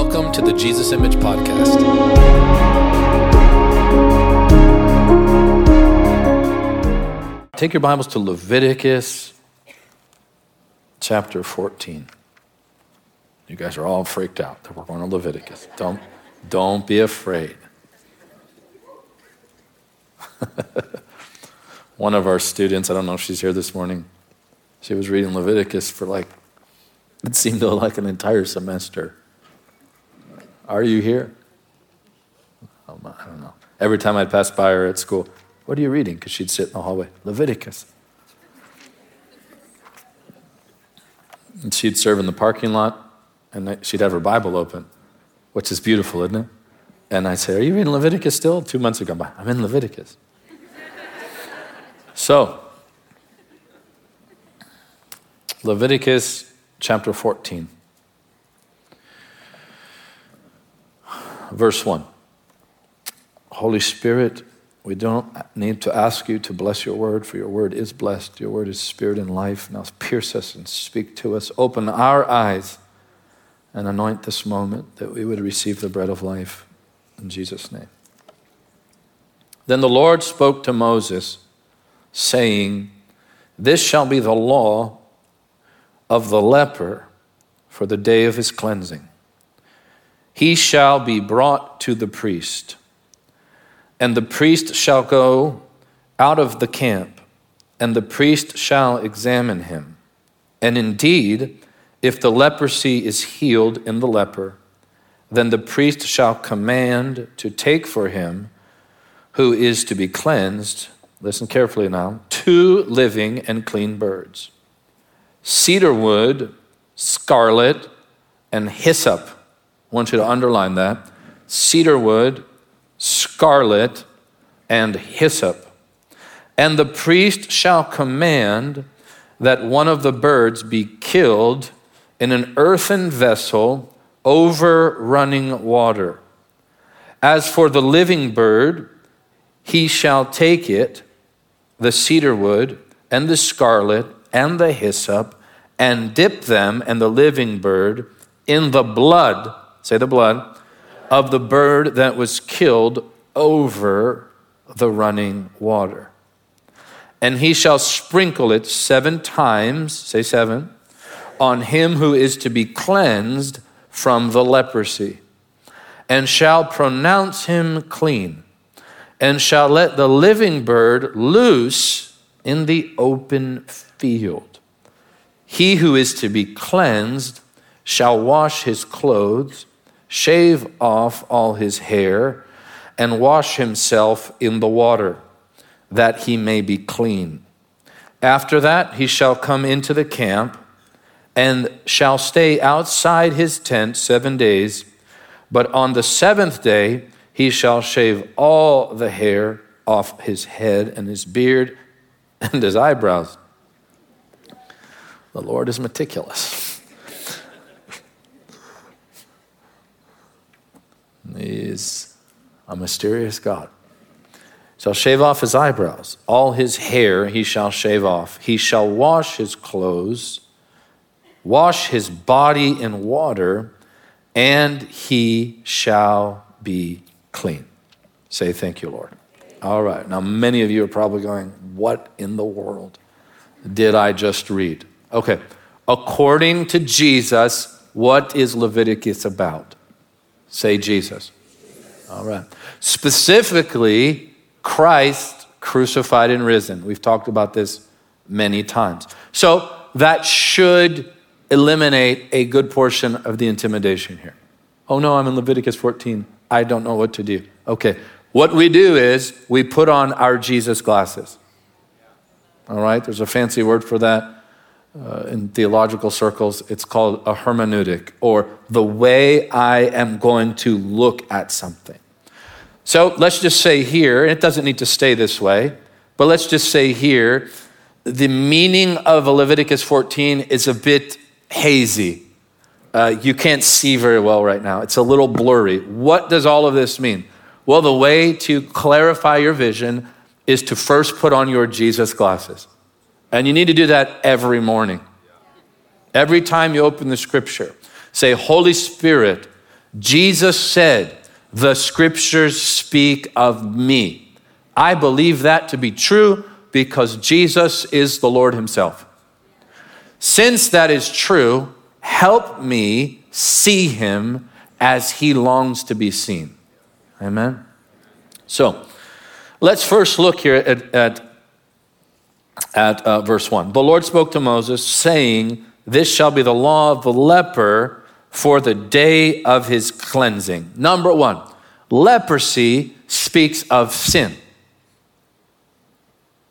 Welcome to the Jesus Image Podcast. Take your Bibles to Leviticus chapter 14. You guys are all freaked out that we're going to Leviticus. Don't, don't be afraid. One of our students, I don't know if she's here this morning, she was reading Leviticus for like, it seemed like an entire semester. Are you here? Oh, I don't know. Every time I'd pass by her at school, what are you reading? Because she'd sit in the hallway. Leviticus. And she'd serve in the parking lot, and she'd have her Bible open, which is beautiful, isn't it? And I'd say, Are you reading Leviticus still? Two months ago, I'm in Leviticus. so, Leviticus chapter 14, verse 1. Holy Spirit, we don't need to ask you to bless your word, for your word is blessed. Your word is spirit and life. Now pierce us and speak to us. Open our eyes and anoint this moment that we would receive the bread of life. In Jesus' name. Then the Lord spoke to Moses, saying, This shall be the law of the leper for the day of his cleansing. He shall be brought to the priest and the priest shall go out of the camp, and the priest shall examine him. And indeed, if the leprosy is healed in the leper, then the priest shall command to take for him who is to be cleansed, listen carefully now, two living and clean birds cedar wood, scarlet, and hyssop. I want you to underline that. Cedar wood, scarlet, and hyssop. And the priest shall command that one of the birds be killed in an earthen vessel over running water. As for the living bird, he shall take it, the cedar wood, and the scarlet, and the hyssop, and dip them and the living bird in the blood, say the blood, of the bird that was killed over the running water. And he shall sprinkle it seven times, say seven, on him who is to be cleansed from the leprosy, and shall pronounce him clean, and shall let the living bird loose in the open field. He who is to be cleansed shall wash his clothes shave off all his hair, and wash himself in the water, that he may be clean. After that, he shall come into the camp and shall stay outside his tent seven days. But on the seventh day, he shall shave all the hair off his head and his beard and his eyebrows. The Lord is meticulous. Is a mysterious God. Shall shave off his eyebrows, all his hair he shall shave off. He shall wash his clothes, wash his body in water, and he shall be clean. Say, Thank you, Lord. All right. Now, many of you are probably going, What in the world did I just read? Okay. According to Jesus, what is Leviticus about? Say Jesus. All right. Specifically, Christ crucified and risen. We've talked about this many times. So that should eliminate a good portion of the intimidation here. Oh no, I'm in Leviticus 14. I don't know what to do. Okay. What we do is we put on our Jesus glasses. All right? There's a fancy word for that uh, in theological circles, it's called a hermeneutic, or the way I am going to look at something. So let's just say here, and it doesn't need to stay this way, but let's just say here, the meaning of Leviticus 14 is a bit hazy. Uh, you can't see very well right now. It's a little blurry. What does all of this mean? Well, the way to clarify your vision is to first put on your Jesus glasses. And you need to do that every morning. Every time you open the scripture, say, Holy Spirit, Jesus said, The scriptures speak of me. I believe that to be true because Jesus is the Lord Himself. Since that is true, help me see Him as He longs to be seen. Amen. So, let's first look here at, at, at uh, verse 1. The Lord spoke to Moses, saying, This shall be the law of the leper for the day of his cleansing. Number one, leprosy speaks of sin.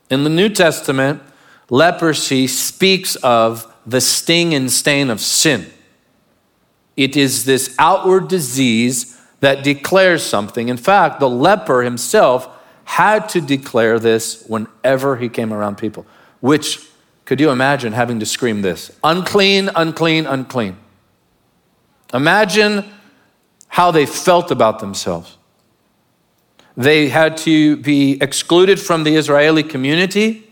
In the New Testament, leprosy speaks of the sting and stain of sin. It is this outward disease that declares something. In fact, the leper himself had to declare this whenever he came around people, which could you imagine having to scream this unclean, unclean, unclean? Imagine how they felt about themselves. They had to be excluded from the Israeli community.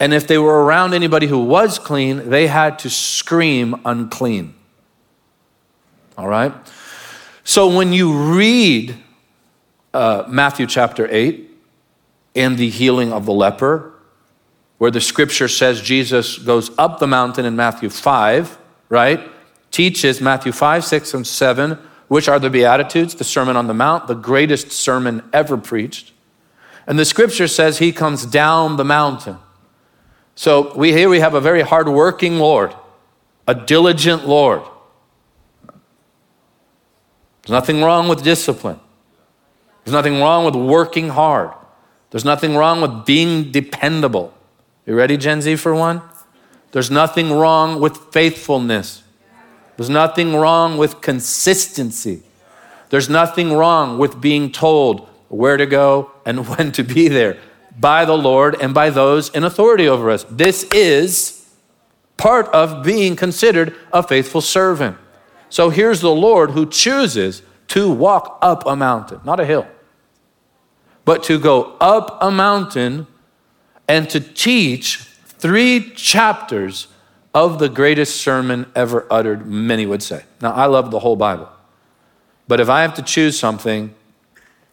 And if they were around anybody who was clean, they had to scream unclean. All right? So when you read uh, Matthew chapter 8 and the healing of the leper, where the scripture says Jesus goes up the mountain in Matthew 5, right? Teaches Matthew 5, 6, and 7 which are the Beatitudes, the Sermon on the Mount, the greatest sermon ever preached. And the scripture says he comes down the mountain. So we here we have a very hardworking Lord, a diligent Lord. There's nothing wrong with discipline. There's nothing wrong with working hard. There's nothing wrong with being dependable. You ready, Gen Z, for one? There's nothing wrong with faithfulness. There's nothing wrong with consistency. There's nothing wrong with being told where to go and when to be there by the Lord and by those in authority over us. This is part of being considered a faithful servant. So here's the Lord who chooses to walk up a mountain, not a hill, but to go up a mountain and to teach three chapters of the greatest sermon ever uttered, many would say. Now, I love the whole Bible. But if I have to choose something,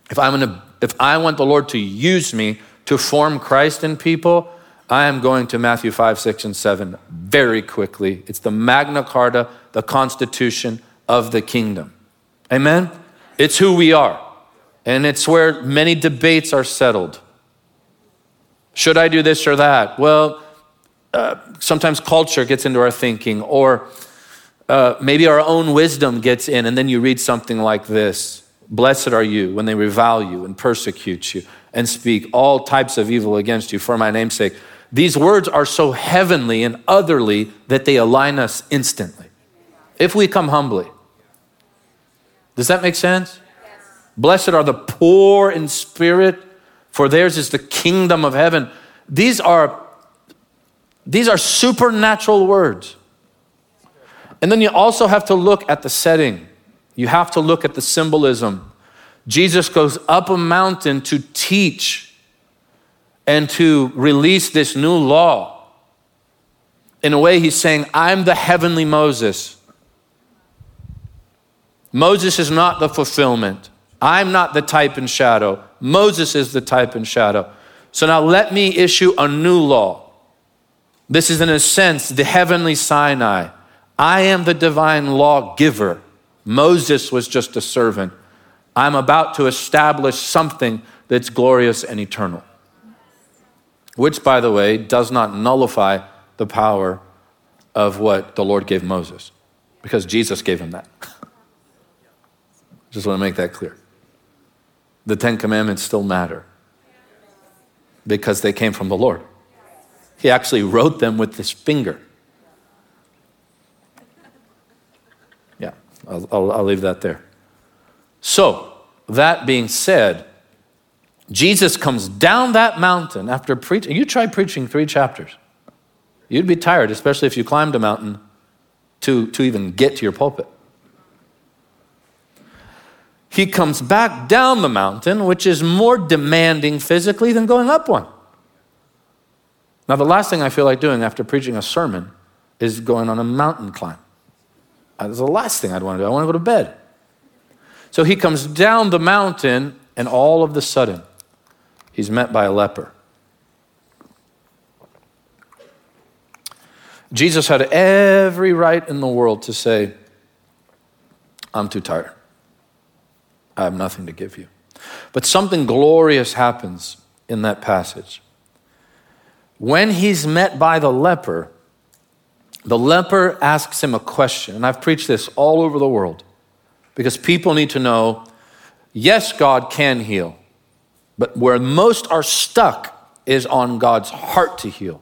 if, I'm gonna, if I want the Lord to use me to form Christ in people, I am going to Matthew 5, 6, and 7 very quickly. It's the Magna Carta, the Constitution of the kingdom. Amen? It's who we are. And it's where many debates are settled. Should I do this or that? Well, uh, sometimes culture gets into our thinking, or uh, maybe our own wisdom gets in, and then you read something like this Blessed are you when they revile you and persecute you and speak all types of evil against you for my name's sake. These words are so heavenly and otherly that they align us instantly. If we come humbly. Does that make sense? Blessed are the poor in spirit, for theirs is the kingdom of heaven. These are these are supernatural words. And then you also have to look at the setting. You have to look at the symbolism. Jesus goes up a mountain to teach and to release this new law. In a way, he's saying, I'm the heavenly Moses. Moses is not the fulfillment. I'm not the type and shadow. Moses is the type and shadow. So now let me issue a new law. This is, in a sense, the heavenly Sinai. I am the divine lawgiver. Moses was just a servant. I'm about to establish something that's glorious and eternal. Which, by the way, does not nullify the power of what the Lord gave Moses, because Jesus gave him that. Just want to make that clear. The Ten Commandments still matter because they came from the Lord. He actually wrote them with his finger. Yeah, I'll, I'll, I'll leave that there. So, that being said, Jesus comes down that mountain after preaching. You try preaching three chapters. You'd be tired, especially if you climbed a mountain to, to even get to your pulpit. He comes back down the mountain, which is more demanding physically than going up one. Now, the last thing I feel like doing after preaching a sermon is going on a mountain climb. Uh, that's the last thing I'd want to do. I want to go to bed. So he comes down the mountain, and all of the sudden, he's met by a leper. Jesus had every right in the world to say, I'm too tired. I have nothing to give you. But something glorious happens in that passage. When he's met by the leper, the leper asks him a question, and I've preached this all over the world because people need to know yes, God can heal, but where most are stuck is on God's heart to heal.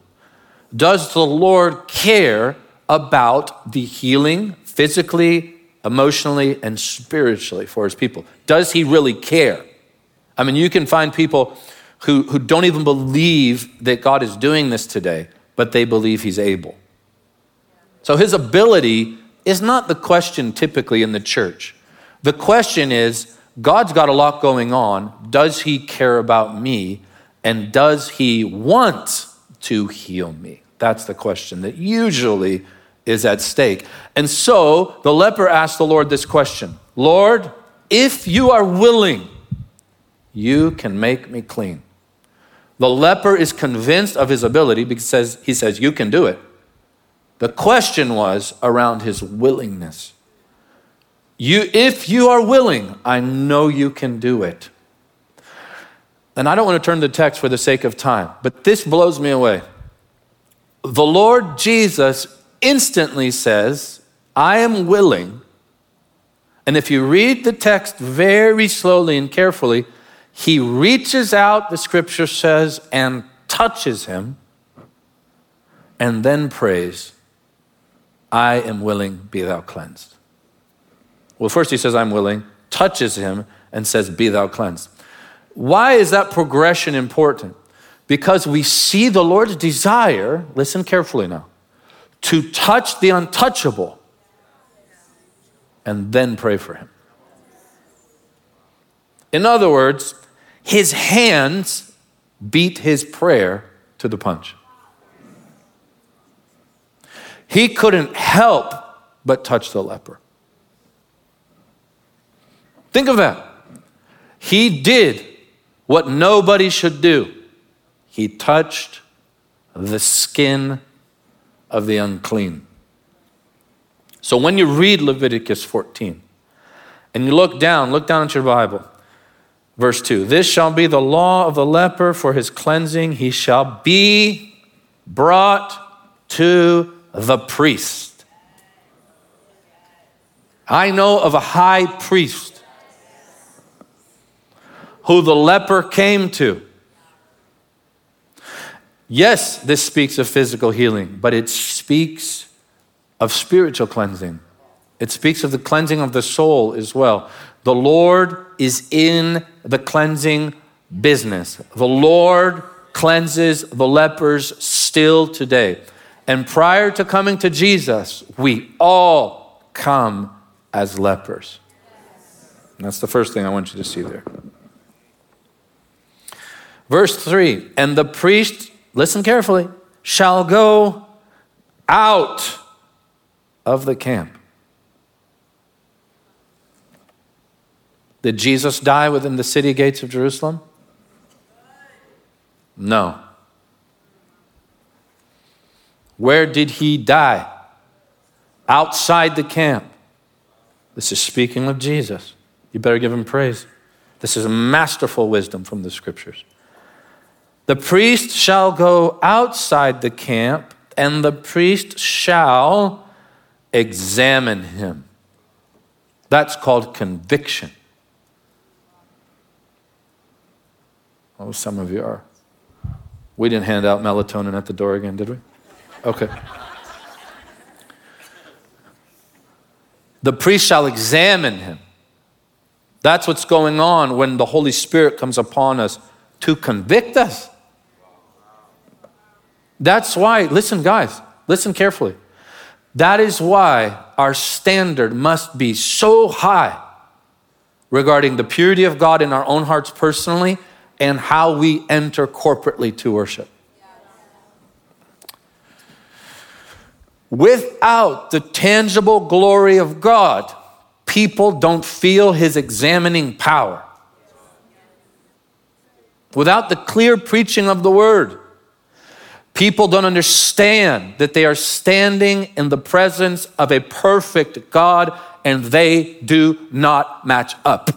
Does the Lord care about the healing physically, emotionally, and spiritually for his people? Does he really care? I mean, you can find people who, who don't even believe that God is doing this today, but they believe he's able. So his ability is not the question typically in the church. The question is God's got a lot going on. Does he care about me? And does he want to heal me? That's the question that usually is at stake. And so the leper asked the Lord this question Lord, if you are willing, you can make me clean. The leper is convinced of his ability because he says, You can do it. The question was around his willingness. You, if you are willing, I know you can do it. And I don't want to turn the text for the sake of time, but this blows me away. The Lord Jesus instantly says, I am willing. And if you read the text very slowly and carefully, he reaches out, the scripture says, and touches him, and then prays, I am willing, be thou cleansed. Well, first he says, I'm willing, touches him, and says, Be thou cleansed. Why is that progression important? Because we see the Lord's desire, listen carefully now, to touch the untouchable and then pray for him. In other words, his hands beat his prayer to the punch. He couldn't help but touch the leper. Think of that. He did what nobody should do. He touched the skin of the unclean. So when you read Leviticus 14 and you look down, look down at your Bible. Verse 2 This shall be the law of the leper for his cleansing. He shall be brought to the priest. I know of a high priest who the leper came to. Yes, this speaks of physical healing, but it speaks of spiritual cleansing. It speaks of the cleansing of the soul as well. The Lord is in the cleansing business. The Lord cleanses the lepers still today. And prior to coming to Jesus, we all come as lepers. And that's the first thing I want you to see there. Verse 3 And the priest, listen carefully, shall go out of the camp Did Jesus die within the city gates of Jerusalem? No. Where did he die? Outside the camp. This is speaking of Jesus. You better give him praise. This is masterful wisdom from the scriptures. The priest shall go outside the camp, and the priest shall examine him. That's called conviction. Oh, some of you are. We didn't hand out melatonin at the door again, did we? Okay. the priest shall examine him. That's what's going on when the Holy Spirit comes upon us to convict us. That's why, listen, guys, listen carefully. That is why our standard must be so high regarding the purity of God in our own hearts personally and how we enter corporately to worship. Without the tangible glory of God, people don't feel his examining power, without the clear preaching of the word, people don't understand that they are standing in the presence of a perfect God and they do not match up.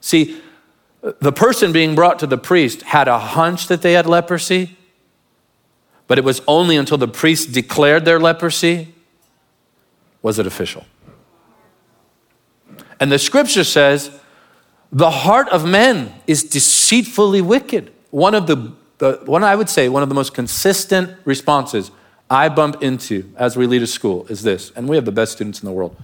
See, the person being brought to the priest had a hunch that they had leprosy, but it was only until the priest declared their leprosy was it official. And the scripture says, the heart of men is deceitfully wicked. One of the, the one I would say, one of the most consistent responses I bump into as we lead a school is this, and we have the best students in the world,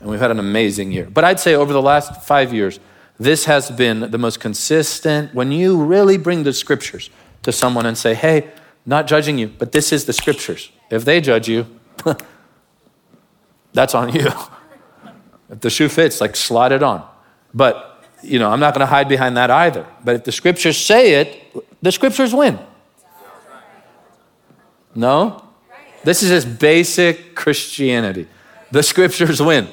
and we've had an amazing year. But I'd say over the last five years, this has been the most consistent. When you really bring the scriptures to someone and say, hey, not judging you, but this is the scriptures. If they judge you, that's on you. if the shoe fits, like slide it on. But, you know, I'm not going to hide behind that either. But if the scriptures say it, the scriptures win. No? This is just basic Christianity. The scriptures win.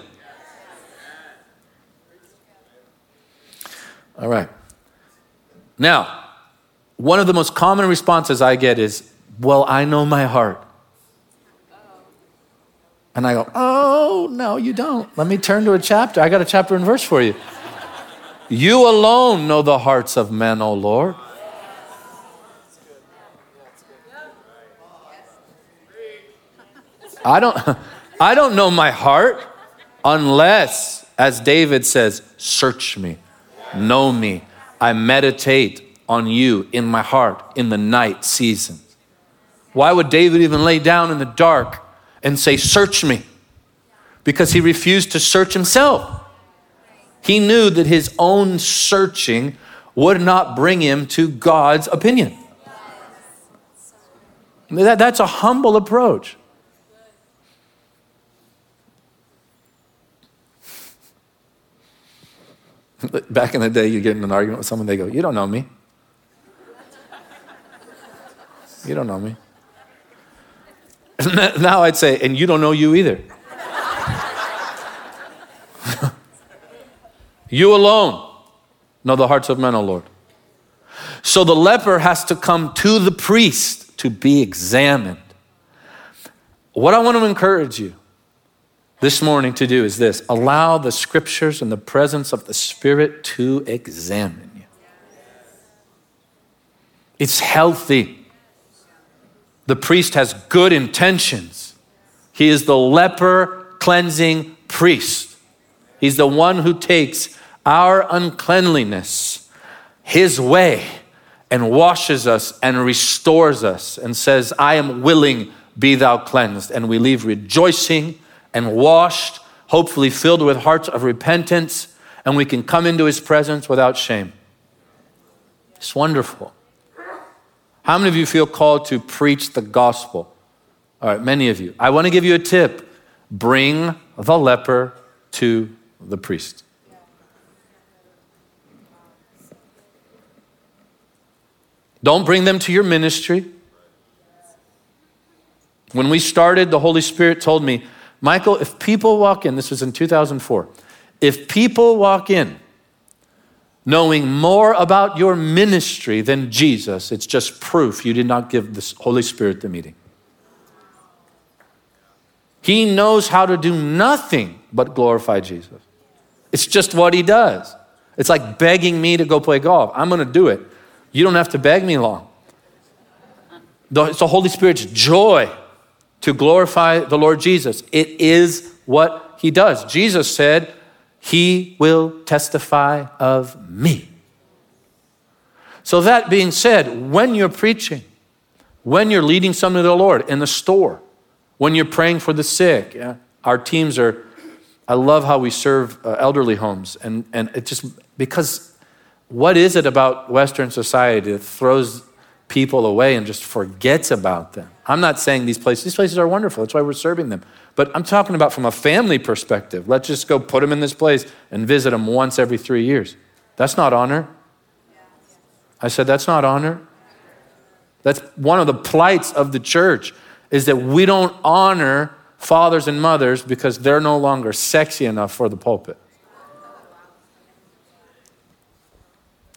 All right. Now, one of the most common responses I get is, Well, I know my heart. And I go, Oh, no, you don't. Let me turn to a chapter. I got a chapter and verse for you. You alone know the hearts of men, O Lord. I don't, I don't know my heart unless, as David says, search me know me. I meditate on you in my heart in the night seasons. Why would David even lay down in the dark and say, Search me? Because he refused to search himself. He knew that his own searching would not bring him to God's opinion. That, that's a humble approach. Back in the day, you get in an argument with someone, they go, You don't know me. You don't know me. now I'd say, And you don't know you either. you alone know the hearts of men, O Lord. So the leper has to come to the priest to be examined. What I want to encourage you this morning to do is this allow the scriptures and the presence of the Spirit to examine you. It's healthy. The priest has good intentions. He is the leper cleansing priest. He's the one who takes our uncleanliness his way and washes us and restores us and says, I am willing, be thou cleansed. And we leave rejoicing and washed, hopefully filled with hearts of repentance, and we can come into his presence without shame. It's wonderful. How many of you feel called to preach the gospel? All right, many of you. I want to give you a tip bring the leper to the priest. Don't bring them to your ministry. When we started, the Holy Spirit told me, Michael, if people walk in, this was in 2004, if people walk in knowing more about your ministry than Jesus, it's just proof you did not give the Holy Spirit the meeting. He knows how to do nothing but glorify Jesus. It's just what he does. It's like begging me to go play golf. I'm going to do it. You don't have to beg me long. It's the Holy Spirit's joy to glorify the Lord Jesus. It is what he does. Jesus said, He will testify of me. So, that being said, when you're preaching, when you're leading someone to the Lord in the store, when you're praying for the sick, yeah, our teams are, I love how we serve uh, elderly homes. And, and it just, because what is it about Western society that throws people away and just forgets about them. I'm not saying these places, these places are wonderful. That's why we're serving them. But I'm talking about from a family perspective. Let's just go put them in this place and visit them once every three years. That's not honor. I said, that's not honor. That's one of the plights of the church is that we don't honor fathers and mothers because they're no longer sexy enough for the pulpit.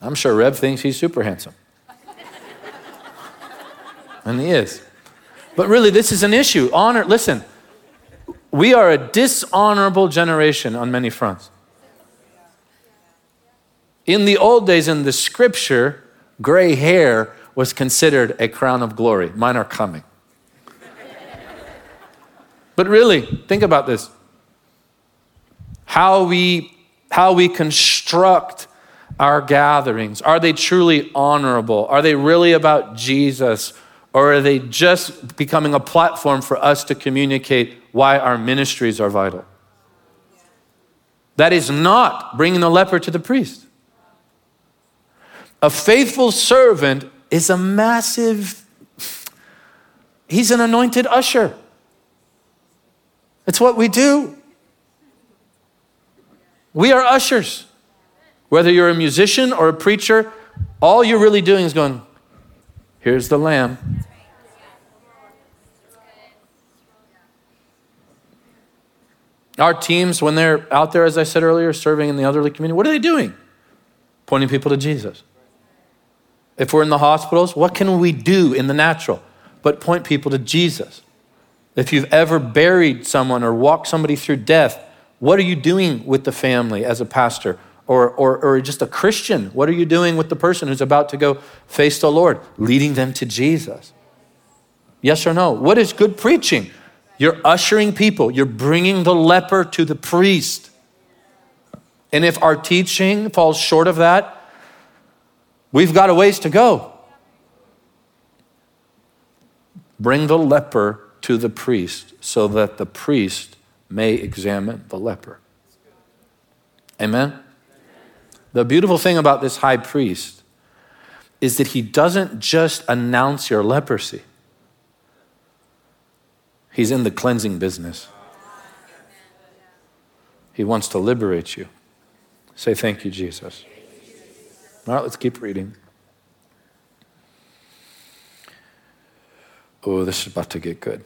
I'm sure Reb thinks he's super handsome. And he is. But really, this is an issue. Honor, listen, we are a dishonorable generation on many fronts. In the old days, in the scripture, gray hair was considered a crown of glory. Mine are coming. but really, think about this. How we, how we construct our gatherings. Are they truly honorable? Are they really about Jesus? Or are they just becoming a platform for us to communicate why our ministries are vital? That is not bringing the leper to the priest. A faithful servant is a massive, he's an anointed usher. It's what we do. We are ushers. Whether you're a musician or a preacher, all you're really doing is going, here's the lamb. Our teams, when they're out there, as I said earlier, serving in the elderly community, what are they doing? Pointing people to Jesus. If we're in the hospitals, what can we do in the natural but point people to Jesus? If you've ever buried someone or walked somebody through death, what are you doing with the family as a pastor? or, or, or just a Christian? What are you doing with the person who's about to go face the Lord? Leading them to Jesus. Yes or no? What is good preaching? You're ushering people, you're bringing the leper to the priest. And if our teaching falls short of that, we've got a ways to go. Bring the leper to the priest so that the priest may examine the leper. Amen? The beautiful thing about this high priest is that he doesn't just announce your leprosy, he's in the cleansing business. He wants to liberate you. Say, Thank you, Jesus. All right, let's keep reading. Oh, this is about to get good.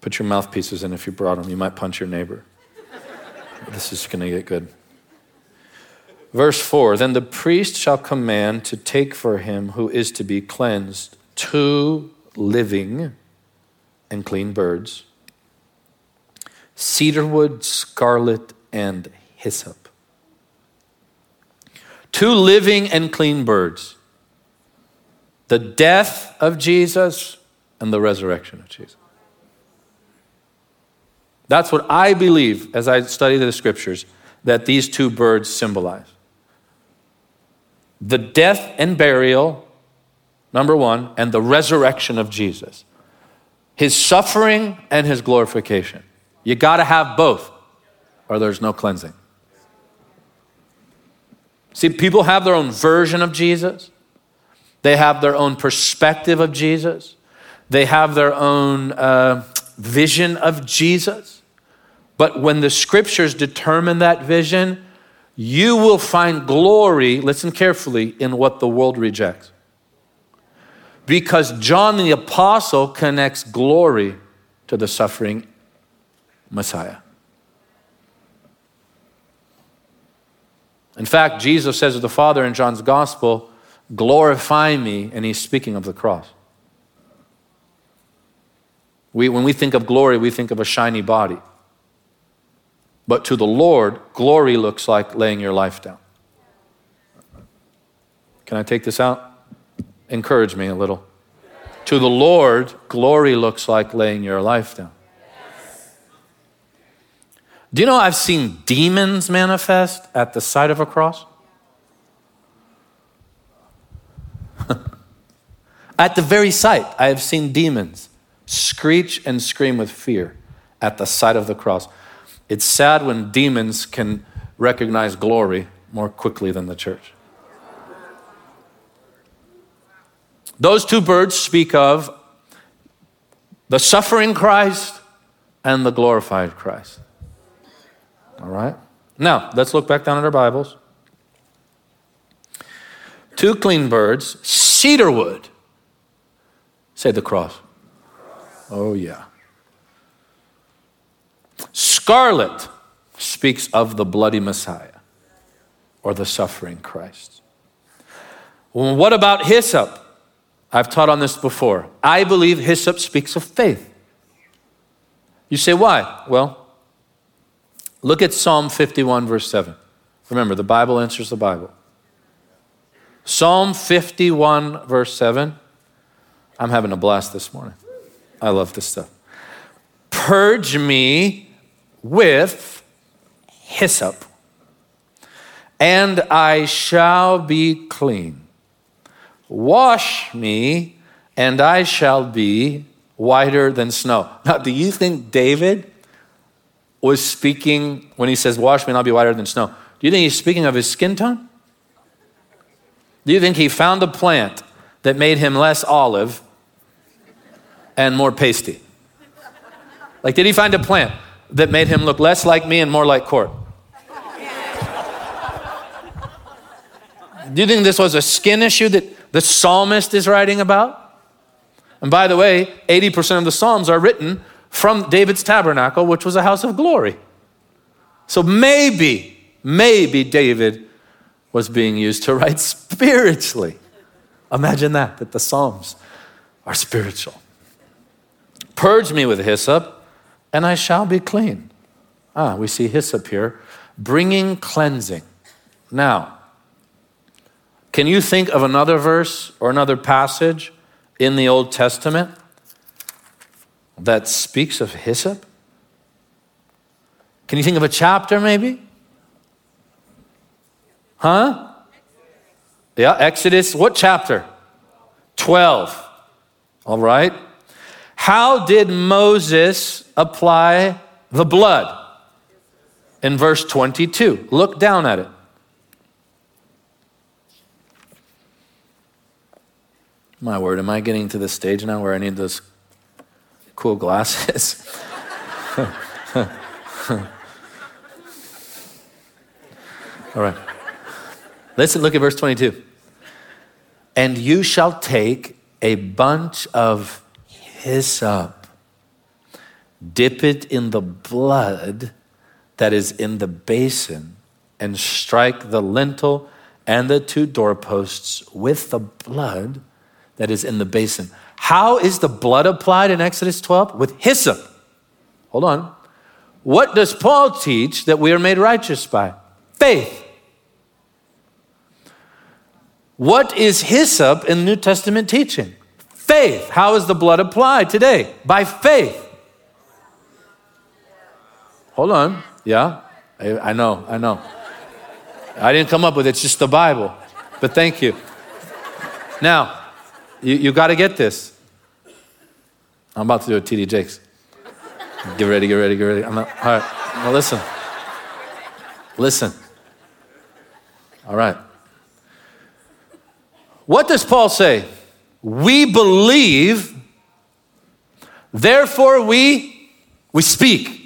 Put your mouthpieces in if you brought them. You might punch your neighbor. This is going to get good. Verse 4 Then the priest shall command to take for him who is to be cleansed two living and clean birds, cedarwood, scarlet, and hyssop. Two living and clean birds. The death of Jesus and the resurrection of Jesus. That's what I believe as I study the scriptures that these two birds symbolize the death and burial, number one, and the resurrection of Jesus. His suffering and his glorification. You got to have both, or there's no cleansing. See, people have their own version of Jesus, they have their own perspective of Jesus, they have their own uh, vision of Jesus. But when the scriptures determine that vision, you will find glory, listen carefully, in what the world rejects. Because John the Apostle connects glory to the suffering Messiah. In fact, Jesus says to the Father in John's Gospel, Glorify me, and he's speaking of the cross. We, when we think of glory, we think of a shiny body. But to the Lord, glory looks like laying your life down. Can I take this out? Encourage me a little. To the Lord, glory looks like laying your life down. Do you know I've seen demons manifest at the sight of a cross? at the very sight, I have seen demons screech and scream with fear at the sight of the cross. It's sad when demons can recognize glory more quickly than the church. Those two birds speak of the suffering Christ and the glorified Christ. All right? Now, let's look back down at our Bibles. Two clean birds, cedar wood. Say the cross. Oh, yeah. Scarlet speaks of the bloody Messiah or the suffering Christ. Well, what about hyssop? I've taught on this before. I believe hyssop speaks of faith. You say, why? Well, look at Psalm 51, verse 7. Remember, the Bible answers the Bible. Psalm 51, verse 7. I'm having a blast this morning. I love this stuff. Purge me with hyssop, and I shall be clean. Wash me, and I shall be whiter than snow. Now, do you think David was speaking when he says, Wash me, and I'll be whiter than snow? Do you think he's speaking of his skin tone? Do you think he found a plant that made him less olive and more pasty? Like, did he find a plant that made him look less like me and more like Court? Do you think this was a skin issue that the psalmist is writing about? And by the way, 80% of the Psalms are written from David's tabernacle, which was a house of glory. So maybe, maybe David was being used to write spiritually. Imagine that, that the Psalms are spiritual. Purge me with hyssop, and I shall be clean. Ah, we see hyssop here, bringing cleansing. Now, can you think of another verse or another passage in the Old Testament that speaks of hyssop? Can you think of a chapter maybe? Huh? Yeah, Exodus, what chapter? 12. All right. How did Moses apply the blood? In verse 22. Look down at it. My word, am I getting to the stage now where I need those cool glasses? All right. Listen, look at verse 22. And you shall take a bunch of hyssop, dip it in the blood that is in the basin, and strike the lintel and the two doorposts with the blood that is in the basin. How is the blood applied in Exodus 12? With hyssop. Hold on. What does Paul teach that we are made righteous by? Faith. What is hyssop in New Testament teaching? Faith. How is the blood applied today? By faith. Hold on. Yeah, I, I know, I know. I didn't come up with it, it's just the Bible. But thank you. Now, you, you got to get this. I'm about to do a TD Jakes. Get ready, get ready, get ready. I'm not, all right. Now listen. Listen. All right. What does Paul say? We believe, therefore we we speak.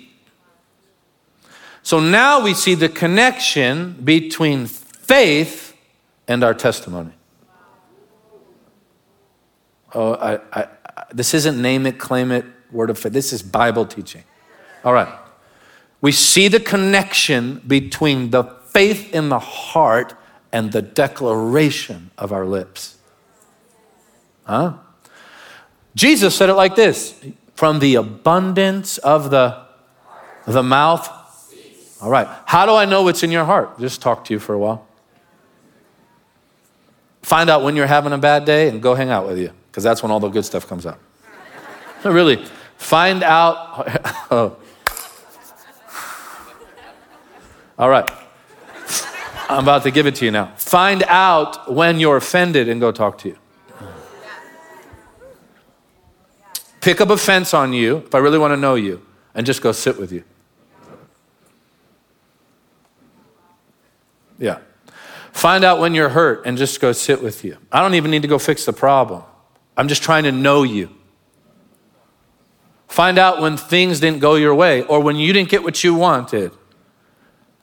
So now we see the connection between faith and our testimony. Oh, I, I, this isn't name it, claim it, word of faith. This is Bible teaching. All right. We see the connection between the faith in the heart and the declaration of our lips. Huh? Jesus said it like this from the abundance of the, the mouth. All right. How do I know what's in your heart? Just talk to you for a while. Find out when you're having a bad day and go hang out with you because that's when all the good stuff comes out. No, really, find out. oh. All right. I'm about to give it to you now. Find out when you're offended and go talk to you. Pick up a fence on you if I really want to know you and just go sit with you. Yeah. Find out when you're hurt and just go sit with you. I don't even need to go fix the problem. I'm just trying to know you. Find out when things didn't go your way or when you didn't get what you wanted.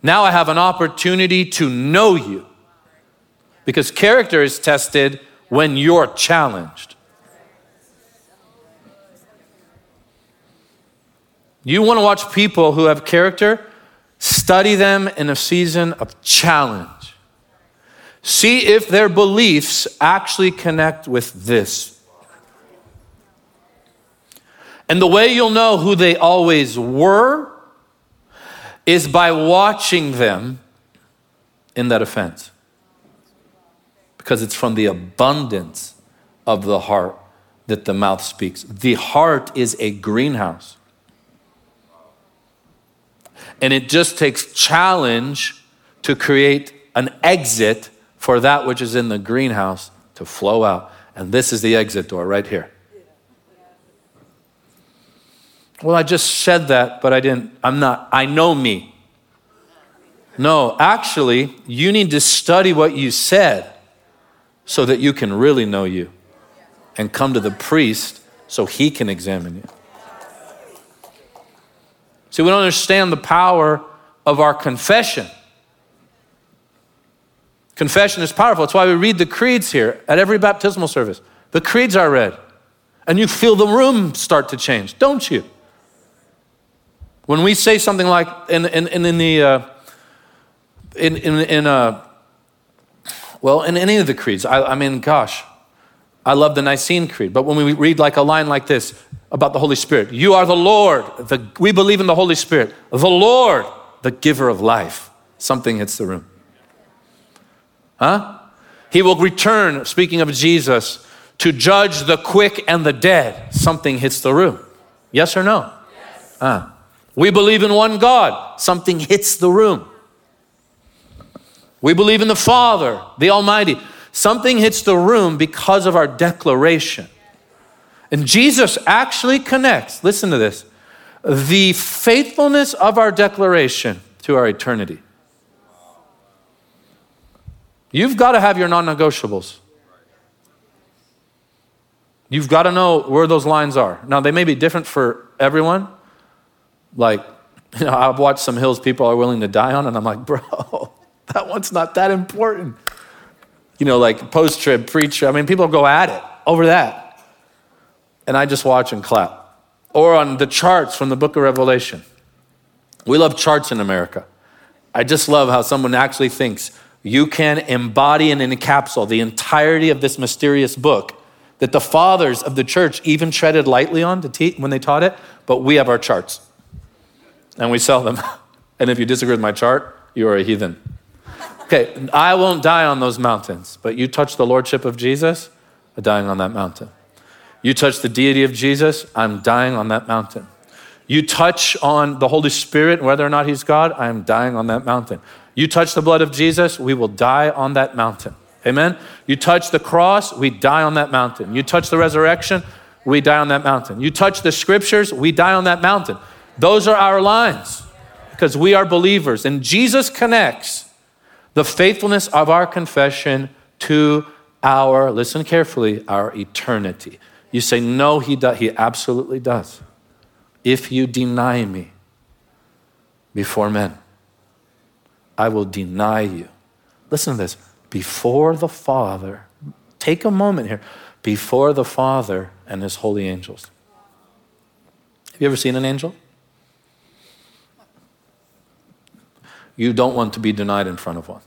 Now I have an opportunity to know you because character is tested when you're challenged. You want to watch people who have character? Study them in a season of challenge. See if their beliefs actually connect with this. And the way you'll know who they always were is by watching them in that offense. Because it's from the abundance of the heart that the mouth speaks. The heart is a greenhouse. And it just takes challenge to create an exit for that which is in the greenhouse to flow out. And this is the exit door right here. Well, I just said that, but I didn't, I'm not, I know me. No, actually, you need to study what you said so that you can really know you and come to the priest so he can examine you. See, we don't understand the power of our confession. Confession is powerful. That's why we read the creeds here at every baptismal service. The creeds are read, and you feel the room start to change, don't you? When we say something like in, in, in, the uh, in, in, in uh, well, in any of the creeds, I, I mean, gosh, I love the Nicene Creed, but when we read like a line like this about the Holy Spirit, you are the Lord, the, we believe in the Holy Spirit, the Lord, the giver of life, something hits the room. Huh? He will return, speaking of Jesus, to judge the quick and the dead. Something hits the room. Yes or no? Yes. Huh? We believe in one God. Something hits the room. We believe in the Father, the Almighty. Something hits the room because of our declaration. And Jesus actually connects, listen to this, the faithfulness of our declaration to our eternity. You've got to have your non negotiables. You've got to know where those lines are. Now, they may be different for everyone. Like, you know, I've watched some hills people are willing to die on, and I'm like, bro, that one's not that important you know, like post trib preacher. I mean, people go at it over that. And I just watch and clap. Or on the charts from the book of Revelation. We love charts in America. I just love how someone actually thinks you can embody and encapsulate the entirety of this mysterious book that the fathers of the church even treaded lightly on to te- when they taught it, but we have our charts and we sell them. and if you disagree with my chart, you are a heathen. Okay, I won't die on those mountains, but you touch the lordship of Jesus, I'm dying on that mountain. You touch the deity of Jesus, I'm dying on that mountain. You touch on the Holy Spirit, whether or not He's God, I am dying on that mountain. You touch the blood of Jesus, we will die on that mountain. Amen? You touch the cross, we die on that mountain. You touch the resurrection, we die on that mountain. You touch the scriptures, we die on that mountain. Those are our lines because we are believers. And Jesus connects the faithfulness of our confession to our, listen carefully, our eternity. You say, no, he does. He absolutely does. If you deny me before men, I will deny you. Listen to this. Before the Father, take a moment here. Before the Father and his holy angels. Have you ever seen an angel? You don't want to be denied in front of one.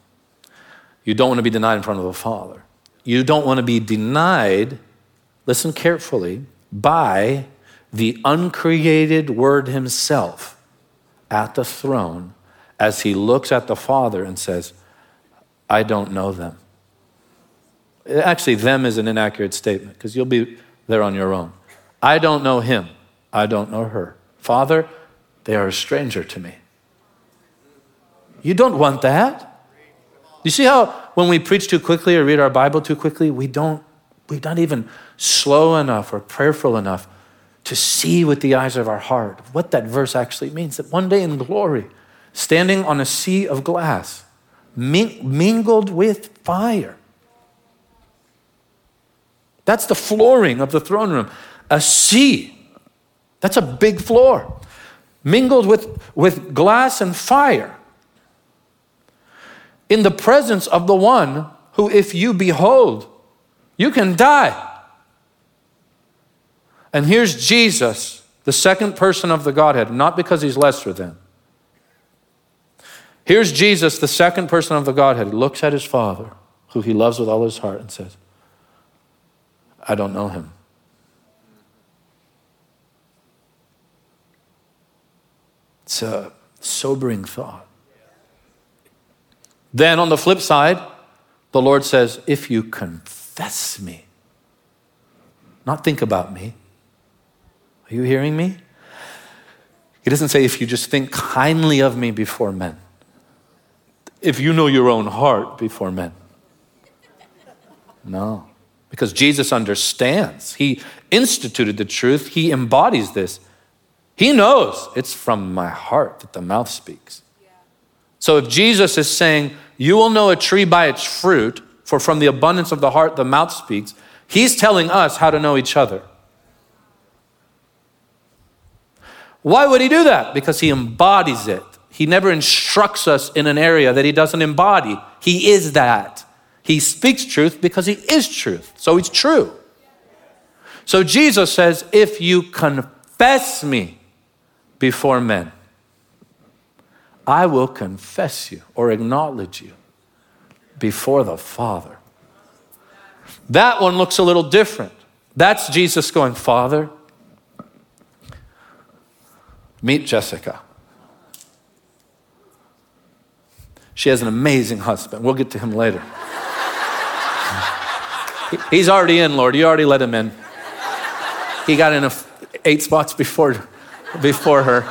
You don't want to be denied in front of a father. You don't want to be denied, listen carefully, by the uncreated Word Himself at the throne as He looks at the Father and says, I don't know them. Actually, them is an inaccurate statement because you'll be there on your own. I don't know him. I don't know her. Father, they are a stranger to me. You don't want that. You see how when we preach too quickly or read our Bible too quickly, we don't, we're not even slow enough or prayerful enough to see with the eyes of our heart what that verse actually means. That one day in glory, standing on a sea of glass, mingled with fire. That's the flooring of the throne room. A sea. That's a big floor. Mingled with, with glass and fire in the presence of the one who, if you behold, you can die. And here's Jesus the second person of the Godhead, not because he's lesser than. Here's Jesus, the second person of the Godhead, looks at his Father, who he loves with all his heart, and says, I don't know him. It's a sobering thought. Then on the flip side, the Lord says, If you confess me, not think about me. Are you hearing me? He doesn't say, If you just think kindly of me before men, if you know your own heart before men. No, because Jesus understands. He instituted the truth, He embodies this. He knows it's from my heart that the mouth speaks. So if Jesus is saying, You will know a tree by its fruit, for from the abundance of the heart the mouth speaks, he's telling us how to know each other. Why would he do that? Because he embodies it. He never instructs us in an area that he doesn't embody. He is that. He speaks truth because he is truth. So he's true. So Jesus says, If you confess me, before men. I will confess you or acknowledge you before the Father. That one looks a little different. That's Jesus going, Father, meet Jessica. She has an amazing husband. We'll get to him later. He's already in, Lord. You already let him in. He got in eight spots before before her.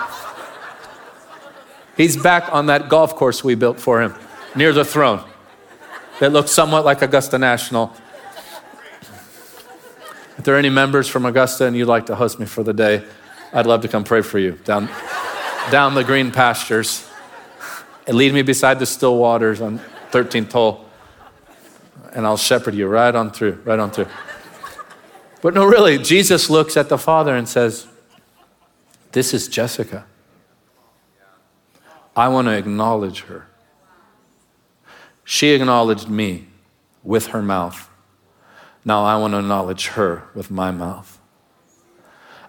He's back on that golf course we built for him near the throne that looks somewhat like Augusta National. If there are any members from Augusta and you'd like to host me for the day, I'd love to come pray for you down, down the green pastures and lead me beside the still waters on 13th hole. And I'll shepherd you right on through, right on through. But no, really, Jesus looks at the Father and says, this is Jessica. I want to acknowledge her. She acknowledged me with her mouth. Now I want to acknowledge her with my mouth.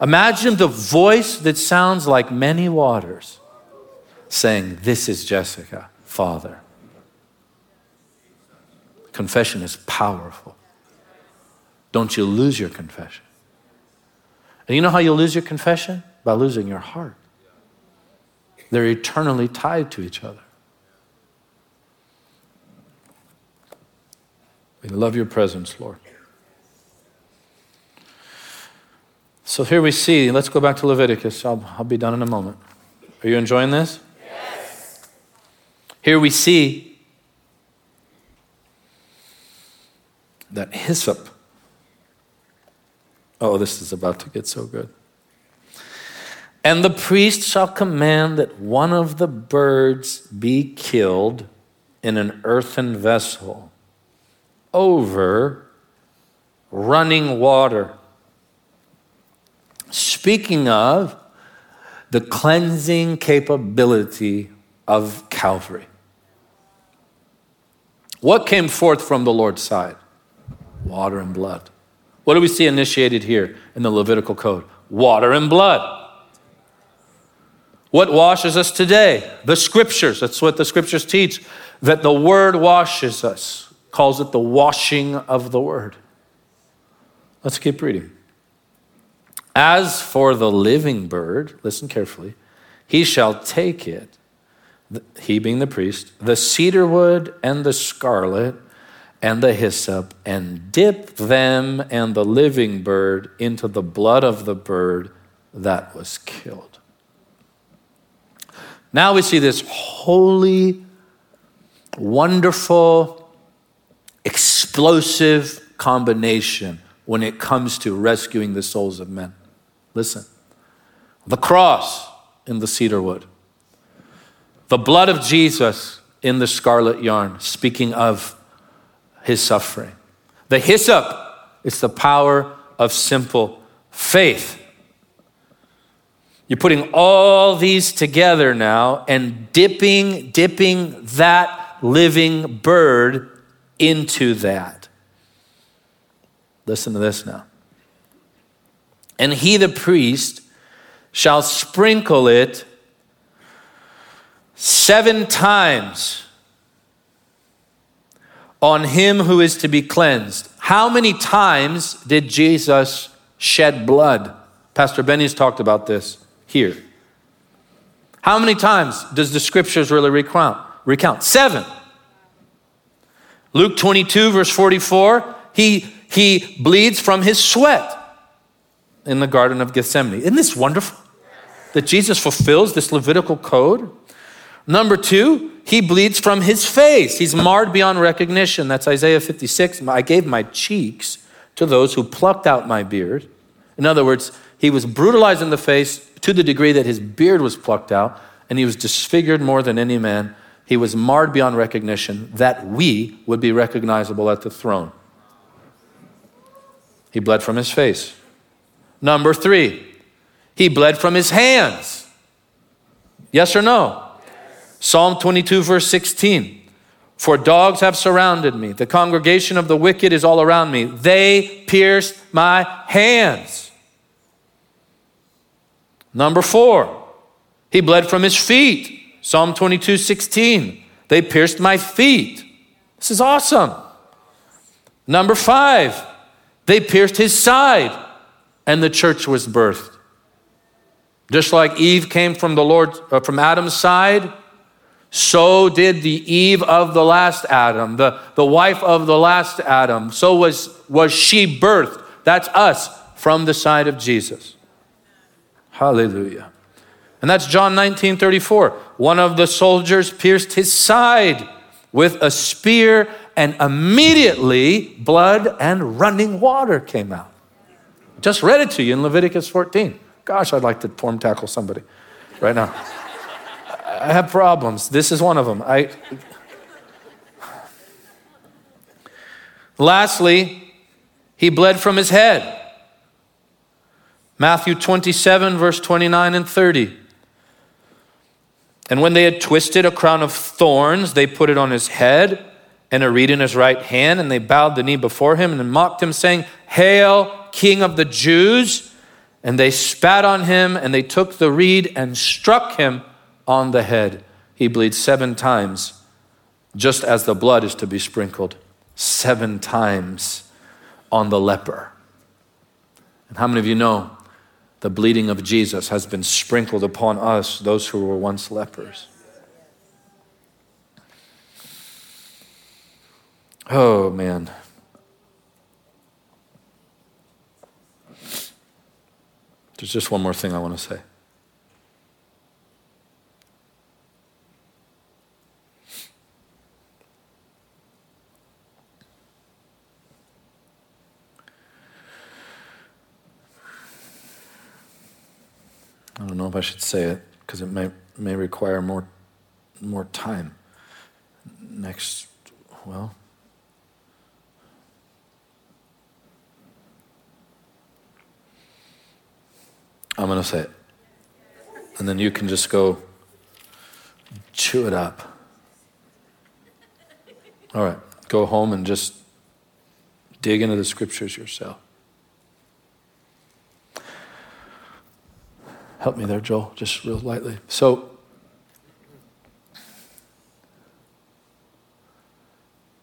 Imagine the voice that sounds like many waters saying, This is Jessica, Father. Confession is powerful. Don't you lose your confession. And you know how you lose your confession? by losing your heart. They're eternally tied to each other. We love your presence, Lord. So here we see, let's go back to Leviticus. I'll, I'll be done in a moment. Are you enjoying this? Yes. Here we see that hyssop. Oh, this is about to get so good. And the priest shall command that one of the birds be killed in an earthen vessel over running water. Speaking of the cleansing capability of Calvary. What came forth from the Lord's side? Water and blood. What do we see initiated here in the Levitical code? Water and blood. What washes us today? The scriptures. That's what the scriptures teach, that the word washes us, calls it the washing of the word. Let's keep reading. As for the living bird, listen carefully, he shall take it, he being the priest, the cedar wood and the scarlet and the hyssop, and dip them and the living bird into the blood of the bird that was killed. Now we see this holy, wonderful, explosive combination when it comes to rescuing the souls of men. Listen the cross in the cedar wood, the blood of Jesus in the scarlet yarn, speaking of his suffering. The hyssop is the power of simple faith. You're putting all these together now and dipping, dipping that living bird into that. Listen to this now. And he, the priest, shall sprinkle it seven times on him who is to be cleansed. How many times did Jesus shed blood? Pastor Benny's talked about this here. How many times does the scriptures really recount? Recount seven. Luke 22, verse 44, he, he bleeds from his sweat in the Garden of Gethsemane. Isn't this wonderful? That Jesus fulfills this Levitical code. Number two, he bleeds from his face. He's marred beyond recognition. That's Isaiah 56. I gave my cheeks to those who plucked out my beard. In other words, he was brutalized in the face to the degree that his beard was plucked out, and he was disfigured more than any man. He was marred beyond recognition that we would be recognizable at the throne. He bled from his face. Number three, he bled from his hands. Yes or no? Psalm 22, verse 16. For dogs have surrounded me. The congregation of the wicked is all around me. They pierced my hands. Number four, he bled from his feet. Psalm 22, 16. They pierced my feet. This is awesome. Number five, they pierced his side, and the church was birthed. Just like Eve came from the Lord, uh, from Adam's side, so did the Eve of the last Adam, the, the wife of the last Adam. So was, was she birthed. That's us from the side of Jesus. Hallelujah. And that's John 19 34. One of the soldiers pierced his side with a spear, and immediately blood and running water came out. Just read it to you in Leviticus 14. Gosh, I'd like to form tackle somebody right now. I have problems. This is one of them. I Lastly, he bled from his head. Matthew 27, verse 29 and 30. And when they had twisted a crown of thorns, they put it on his head and a reed in his right hand, and they bowed the knee before him and mocked him, saying, Hail, King of the Jews! And they spat on him, and they took the reed and struck him on the head. He bleeds seven times, just as the blood is to be sprinkled seven times on the leper. And how many of you know the bleeding of Jesus has been sprinkled upon us, those who were once lepers? Oh, man. There's just one more thing I want to say. I don't know if I should say it because it may, may require more, more time. Next, well, I'm going to say it. And then you can just go chew it up. All right, go home and just dig into the scriptures yourself. Help me there, Joel, just real lightly. So,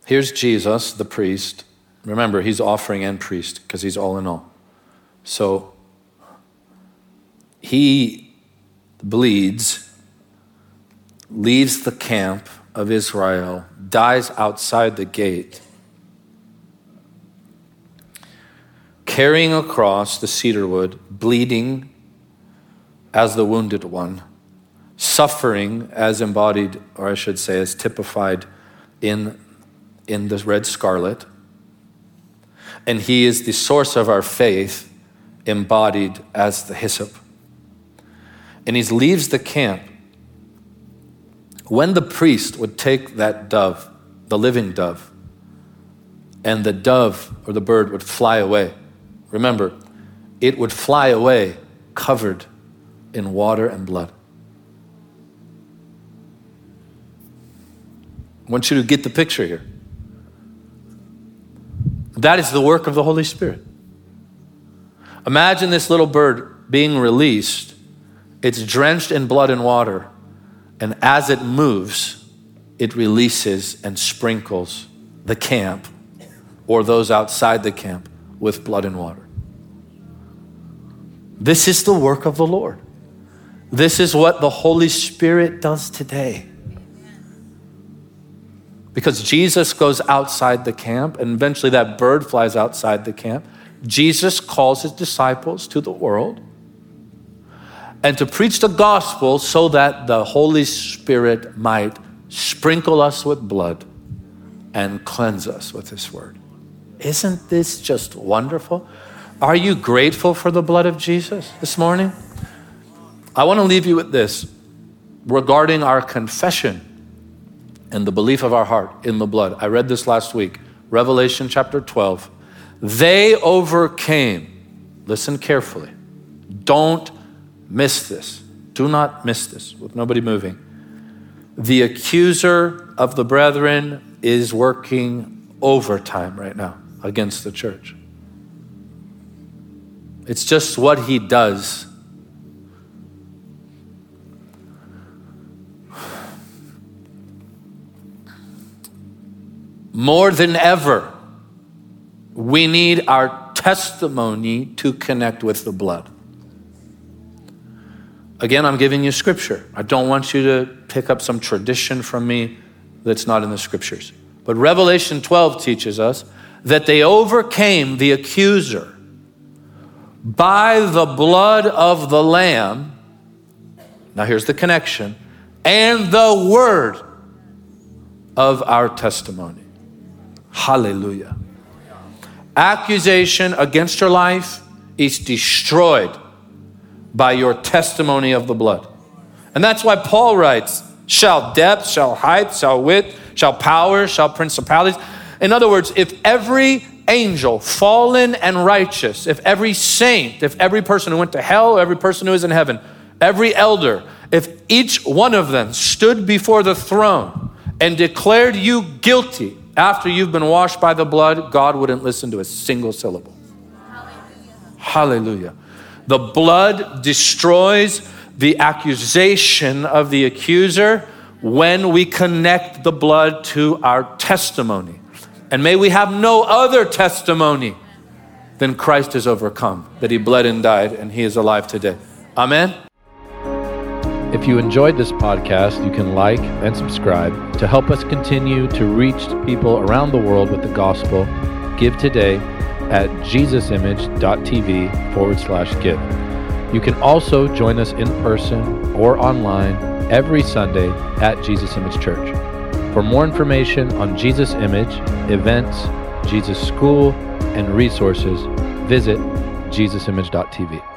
here's Jesus, the priest. Remember, he's offering and priest because he's all in all. So, he bleeds, leaves the camp of Israel, dies outside the gate, carrying across the cedar wood, bleeding as the wounded one, suffering as embodied, or I should say, as typified in, in the red scarlet. And he is the source of our faith, embodied as the hyssop. And he leaves the camp. When the priest would take that dove, the living dove, and the dove or the bird would fly away, remember, it would fly away covered in water and blood. I want you to get the picture here. That is the work of the Holy Spirit. Imagine this little bird being released It's drenched in blood and water. And as it moves, it releases and sprinkles the camp or those outside the camp with blood and water. This is the work of the Lord. This is what the Holy Spirit does today. Because Jesus goes outside the camp, and eventually that bird flies outside the camp. Jesus calls his disciples to the world and to preach the gospel so that the Holy Spirit might sprinkle us with blood and cleanse us with his word. Isn't this just wonderful? Are you grateful for the blood of Jesus this morning? I want to leave you with this regarding our confession and the belief of our heart in the blood. I read this last week, Revelation chapter 12. They overcame, listen carefully, don't miss this. Do not miss this with nobody moving. The accuser of the brethren is working overtime right now against the church. It's just what he does. More than ever, we need our testimony to connect with the blood. Again, I'm giving you scripture. I don't want you to pick up some tradition from me that's not in the scriptures. But Revelation 12 teaches us that they overcame the accuser by the blood of the Lamb. Now, here's the connection and the word of our testimony. Hallelujah. Accusation against your life is destroyed by your testimony of the blood. And that's why Paul writes, shall depth, shall height, shall width, shall power, shall principalities. In other words, if every angel, fallen and righteous, if every saint, if every person who went to hell, every person who is in heaven, every elder, if each one of them stood before the throne and declared you guilty after you've been washed by the blood, God wouldn't listen to a single syllable. Hallelujah. Hallelujah. The blood destroys the accusation of the accuser when we connect the blood to our testimony. And may we have no other testimony than Christ has overcome, that he bled and died, and he is alive today. Amen. If you enjoyed this podcast, you can like and subscribe to help us continue to reach people around the world with the gospel. Give today at jesusimage.tv forward slash give. You can also join us in person or online every Sunday at Jesus Image Church. For more information on Jesus Image, events, Jesus School, and resources, visit jesusimage.tv.